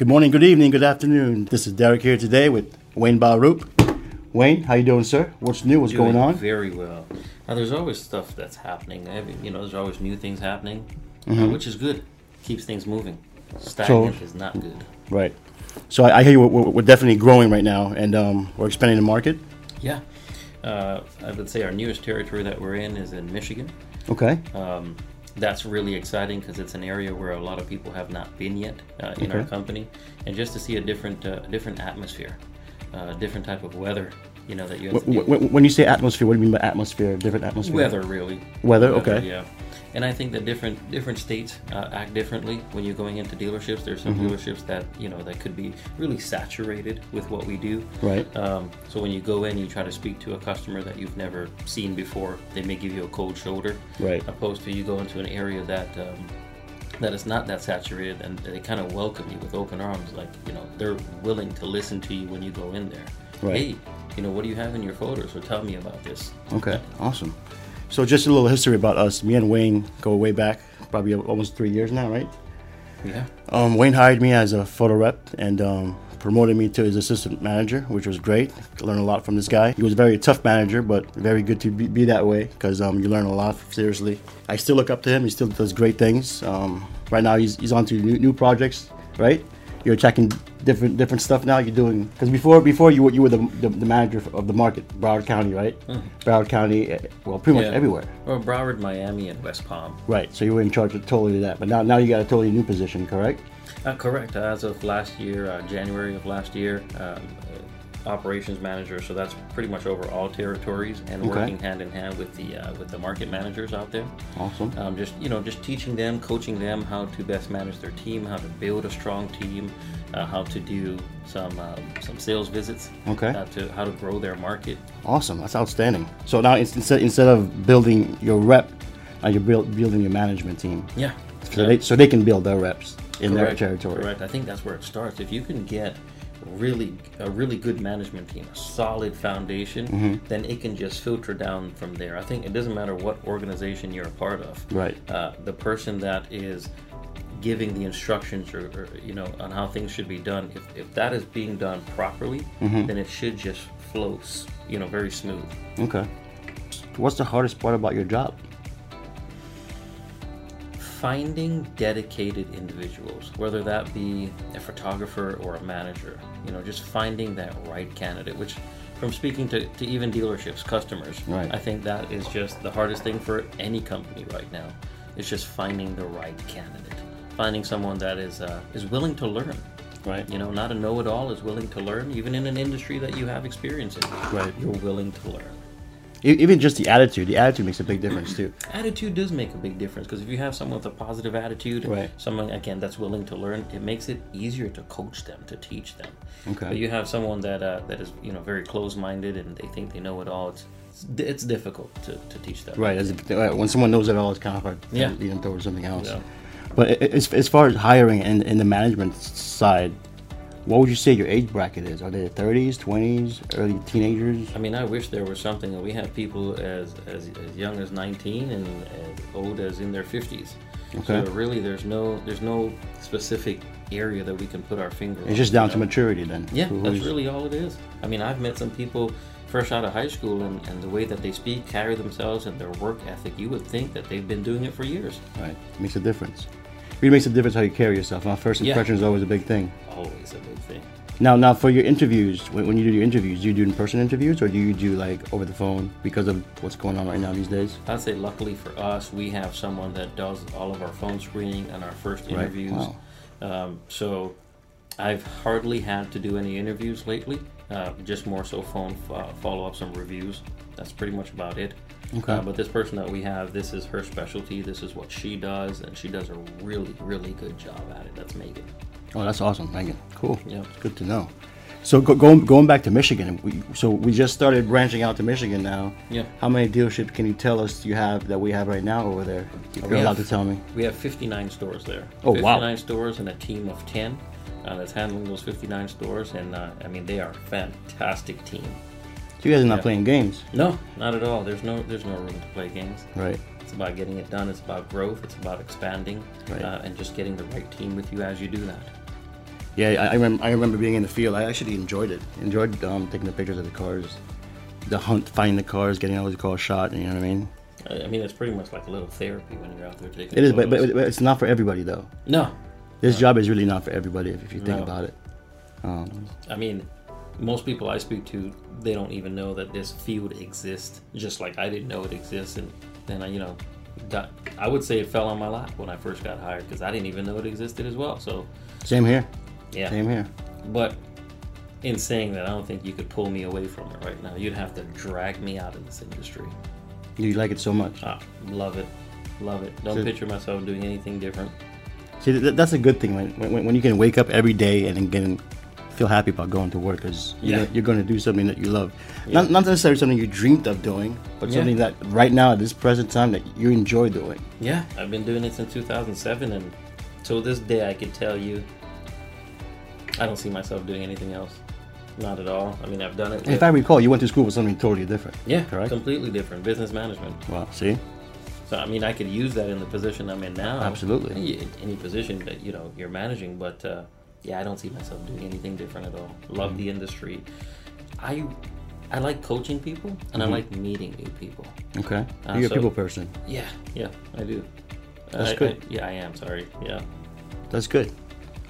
Good morning, good evening, good afternoon. This is Derek here today with Wayne Balroop. Wayne, how you doing, sir? What's new? What's Doing going on? Very well. Now, there's always stuff that's happening. Every, you know, there's always new things happening, Mm-hmm. which is good. Keeps things moving. Stagnant is not good. Right. So I, I hear you, we're, we're definitely growing right now, and um, we're expanding the market. Yeah. Uh, I would say our newest territory that we're in is in Michigan. Okay. Um, that's really exciting because it's an area where a lot of people have not been yet uh, in our company, and just to see a different, uh, different atmosphere, uh, different type of weather. You know that you have to Wh- when you say atmosphere, what do you mean by atmosphere? Different atmosphere? Weather, really. Weather, okay. Yeah, and I think that different different states uh, act differently when you're going into dealerships. There's some Mm-hmm. dealerships that you know that could be really saturated with what we do. Right. Um, so when you go in, you try to speak to a customer that you've never seen before. They may give you a cold shoulder. Right. Opposed to you go into an area that. Um, that is not that saturated, and they kind of welcome you with open arms. Like you know, they're willing to listen to you when you go in there. Right. Hey, you know, what do you have in your photos? Or tell me about this. Okay. Awesome. So just a little history about us. Me and Wayne go way back, probably almost three years now, right? Yeah. Um, Wayne hired me as a photo rep and um, promoted me to his assistant manager, which was great. Learned a lot from this guy. He was a very tough manager, but very good to be, be that way because um, you learn a lot. Seriously, I still look up to him. He still does great things. Um, right now, he's, he's on to new, new projects. Right, you're attacking different different stuff now. You're doing because before before you were you were the, the, the manager of the market, Broward County, right? Broward County, eh, well, pretty much Yeah. everywhere. Or Broward, Miami, and West Palm. Right. So you were in charge of totally that, but now now you got a totally new position, correct? Uh, correct. As of last year, uh, January of last year, um, uh, operations manager. So that's pretty much over all territories and Okay. working hand in hand with the uh, with the market managers out there. Awesome. Um, just you know, just teaching them, coaching them how to best manage their team, how to build a strong team, uh, how to do some uh, some sales visits. Okay. Uh, to how to grow their market. Awesome, that's outstanding. So now instead instead of building your rep, now you're build, building your management team, Yeah. so they so they can build their reps in their territory. Correct. I think that's where it starts. If you can get really a really good management team, a solid foundation, Mm-hmm. then it can just filter down from there. I think it doesn't matter what organization you're a part of. Right. Uh, the person that is giving the instructions or, or you know on how things should be done if, if that is being done properly Mm-hmm. then it should just flow you know very smooth Okay. What's the hardest part about your job? Finding dedicated individuals, whether that be a photographer or a manager, you know, just finding that right candidate, which from speaking to, to even dealerships, customers, Right. I think that is just the hardest thing for any company right now. It's just finding the right candidate, finding someone that is uh, is willing to learn. Right. You know, not a know-it-all is willing to learn, even in an industry that you have experience in. Right. You're willing to learn. Even just the attitude. The attitude makes a big difference too. attitude does make a big difference because if you have someone with a positive attitude Right. someone again that's willing to learn it makes it easier to coach them to teach them Okay. but you have someone that uh, that is you know very close-minded and they think they know it all it's it's, difficult to, to teach them Right. As if, right, when someone knows it all, it's kind of hard to Yeah. lead them towards something else. Yeah. But a- a- as, as far as hiring and in the management side, what would you say your age bracket is? Are they 30s, 20s, early teenagers? I mean, I wish there was something that we have people as, as as young as 19 and as old as in their 50s. Okay. So really, there's no there's no specific area that we can put our finger. on, It's just you down to maturity then. Yeah, that's really all it is. I mean, I've met some people fresh out of high school, and, and the way that they speak, carry themselves, and their work ethic, you would think that they've been doing it for years. Right. it Makes a difference. It Really makes a difference how you carry yourself. Now, first Yeah. impression is always a big thing. Always a big thing. Now, now for your interviews, when, when you do your interviews, do you do in-person interviews or do you do like over the phone because of what's going on right now these days? I'd say, luckily for us, we have someone that does all of our phone screening and our first interviews. Right. Wow. Um, so I've hardly had to do any interviews lately. Uh, just more so phone uh, follow ups and reviews. That's pretty much about it. Okay. Uh, but this person that we have, this is her specialty. This is what she does, and she does a really, really good job at it. That's Megan. Oh, that's awesome, Megan. Cool. Yeah, It's good to know. So go, going going back to Michigan, we, so we just started branching out to Michigan now. Yeah. How many dealerships can you tell us you have that we have right now over there? If We allowed have- to tell me. We have 59 stores there. Oh, wow. 59 stores and a team of 10 uh, that's handling those 59 stores, and uh, I mean they are a fantastic team. So you guys are not Yeah. playing games, No, not at all. There's no there's no room to play games. right? It's about getting it done. It's about growth. It's about expanding, Right. uh, and just getting the right team with you as you do that. Yeah, I, I, remember, I remember being in the field. I actually enjoyed it. Enjoyed um, taking the pictures of the cars, the hunt, finding the cars, getting all these cars shot. You know what I mean? I mean, it's pretty much like a little therapy when you're out there taking. It is, but, but but it's not for everybody though. no, This job is really not for everybody if, if you think No. about it. Um, I mean, most people I speak to, they don't even know that this field exists. Just like I didn't know it exists, and then I, you know, got. I would say it fell on my lap when I first got hired because I didn't even know it existed as well. So, same here. Yeah. Same here. But in saying that, I don't think you could pull me away from it right now. You'd have to drag me out of this industry. You like it so much. Ah, love it, love it. Don't So- picture myself doing anything different. See, that's a good thing when, when, when you can wake up every day and get feel happy about going to work because Yeah. you're, you're going to do something that you love. Yeah. Not, not necessarily something you dreamed of doing, but Yeah. something that right now at this present time that you enjoy doing. Yeah, I've been doing it since 2007, and till this day, I could tell you, I don't see myself doing anything else. Not at all. I mean, I've done it. If I recall, you went to school for something totally different. yeah, correct. completely different business management. Well, see, So I mean, I could use that in the position I'm in now. Absolutely. Any, any position that you know you're managing, but uh, yeah, I don't see myself doing anything different at all. Love Mm-hmm. the industry. I I like coaching people, and I like meeting new people. okay, Uh, you're so- a people person. Yeah, yeah, I do. That's I- good. I- yeah, I am. Sorry. Yeah. That's good.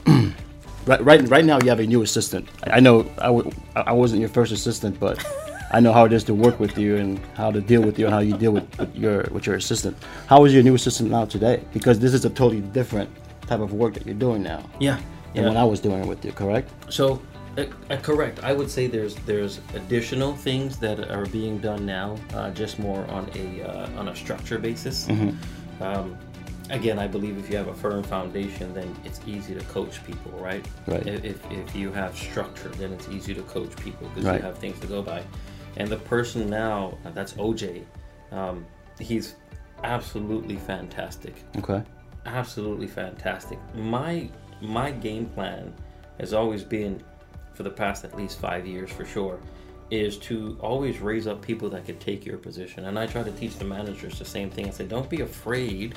right, right, right now you have a new assistant. I, know I w- I wasn't your first assistant, but I know how it is to work with you and how to deal with you and how you deal with, with your with your assistant. How is your new assistant now today? Because this is a totally different type of work that you're doing now Yeah. than when I was doing it with you. Correct? So, uh, uh, correct. I would say there's there's additional things that are being done now, uh, just more on a uh, on a structure basis. Um, again, I believe if you have a firm foundation, then it's easy to coach people, right? Right. If, if, you have structure, then it's easy to coach people because Right. you have things to go by. And the person now, uh, that's OJ. Um, he's absolutely fantastic Okay. absolutely fantastic. My my game plan has always been, for the past at least five years for sure, is to always raise up people that could take your position. And I try to teach the managers the same thing. I say, don't be afraid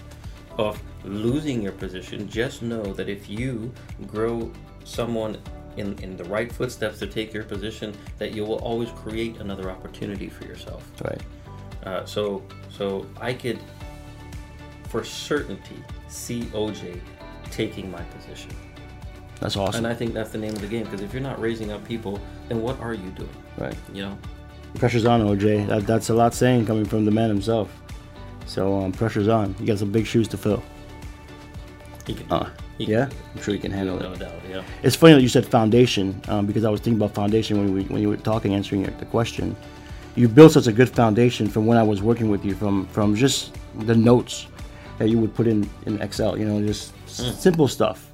of losing your position. Just know that if you grow someone in, in the right footsteps to take your position, that you will always create another opportunity for yourself. Right. Uh, so so I could, for certainty, see OJ taking my position, That's awesome. and I think that's the name of the game. Because if you're not raising up people, then what are you doing? right. You know? Pressure's on, OJ. That, that's a lot saying coming from the man himself. So um, pressure's on. You got some big shoes to fill. He can, Uh, he yeah, can- I'm sure you can handle it. no doubt. Yeah. It's funny that you said foundation um, because I was thinking about foundation when we when you were talking, answering your- the question. You built such a good foundation from when I was working with you, from from just the notes that you would put in in Excel. You know, just s- simple stuff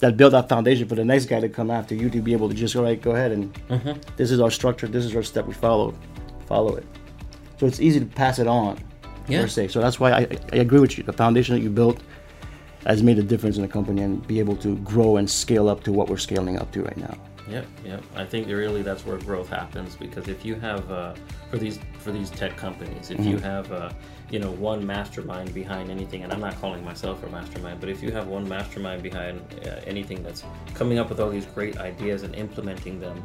that built that foundation for the next guy to come after you to be able to just all right, go ahead and this is our structure, this is our step, we follow, follow it. So it's easy to pass it on. Yeah. Per se. So that's why I, I agree with you. The foundation that you built has made a difference in the company and be able to grow and scale up to what we're scaling up to right now. Yep, yep. I think really that's where growth happens because if you have uh, for these for these tech companies, if you have uh, you know one mastermind behind anything, and I'm not calling myself a mastermind, but if you have one mastermind behind uh, anything that's coming up with all these great ideas and implementing them,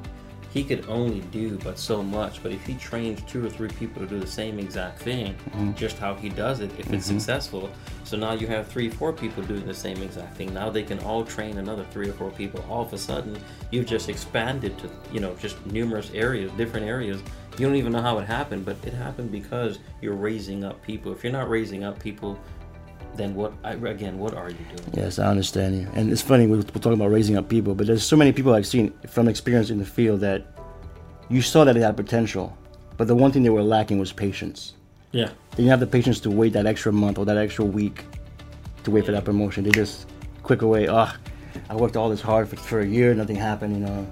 he could only do but so much. But if he trains two or three people to do the same exact thing, mm-hmm. just how he does it, if it's mm-hmm. successful, so now you have three, four people doing the same exact thing. Now they can all train another three or four people. All of a sudden, you've just expanded to you know just numerous areas, different areas. You don't even know how it happened, but it happened because you're raising up people. If you're not raising up people, then what? I, again, what are you doing? Yes, I understand you. And it's funny, we're, we're talking about raising up people, but there's so many people I've seen from experience in the field that you saw that they had potential, but the one thing they were lacking was patience. Yeah, They didn't have the patience to wait that extra month or that extra week to wait for that promotion. They just quick away, ah, I worked all this hard for, for a year, nothing happened, you know.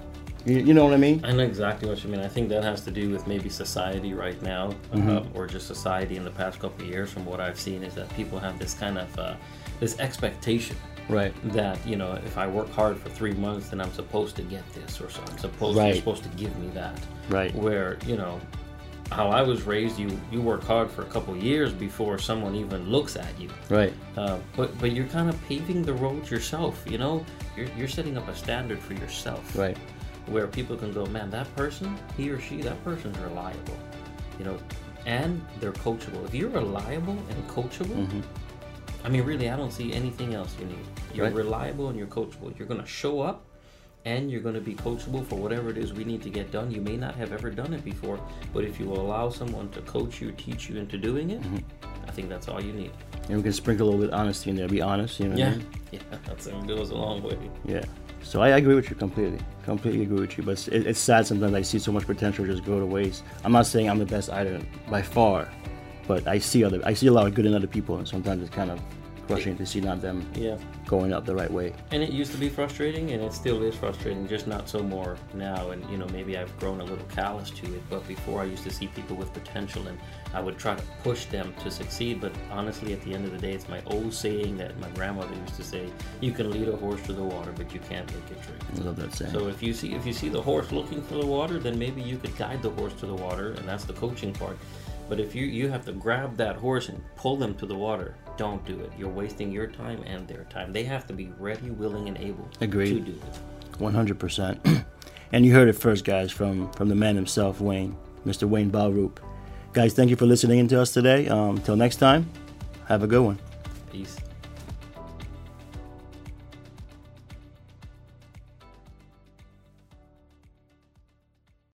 You, you know what I mean? I know exactly what you mean. I think that has to do with maybe society right now, um, or just society in the past couple of years. From what I've seen, is that people have this kind of uh, this expectation Right. that you know, if I work hard for three months, then I'm supposed to get this, or so I'm supposed Right. you're supposed to give me that. Right. Where you know, how I was raised, you you work hard for a couple years before someone even looks at you. Right. Uh, but but you're kind of paving the road yourself. You know, you're you're setting up a standard for yourself. Right. Where people can go, man, that person, he or she, that person's reliable. You know, and they're coachable. If you're reliable and coachable, Mm-hmm. I mean, really, I don't see anything else you need. You're Right. reliable and you're coachable. You're going to show up and you're going to be coachable for whatever it is we need to get done. You may not have ever done it before, but if you allow someone to coach you, teach you into doing it, Mm-hmm. I think that's all you need. And we can sprinkle a little bit of honesty in there. Be honest. You know. what I Yeah. mean? Yeah, that's, it goes a long way. Yeah. So I agree with you completely. Completely agree with you. But it's, it's sad sometimes I see so much potential just go to waste. I'm not saying I'm the best either by far, but I see other I see a lot of good in other people, and sometimes it's kind of crushing to see not them Yeah. going up the right way. And it used to be frustrating, and it still is frustrating, just not so more now. And you know, maybe I've grown a little callous to it. But before, I used to see people with potential, and I would try to push them to succeed. But honestly, at the end of the day, it's my old saying that my grandmother used to say: "You can lead a horse to the water, but you can't make it drink." I love that saying. So if you see if you see the horse looking for the water, then maybe you could guide the horse to the water, and that's the coaching part. But if you you have to grab that horse and pull them to the water, don't do it. You're wasting your time and their time. They have to be ready, willing, and able Agreed. to do it. 100%. and you heard it first, guys, from, from the man himself, Wayne, Mr. Wayne Balroop. Guys, thank you for listening in to us today. Um, till next time, have a good one. Peace.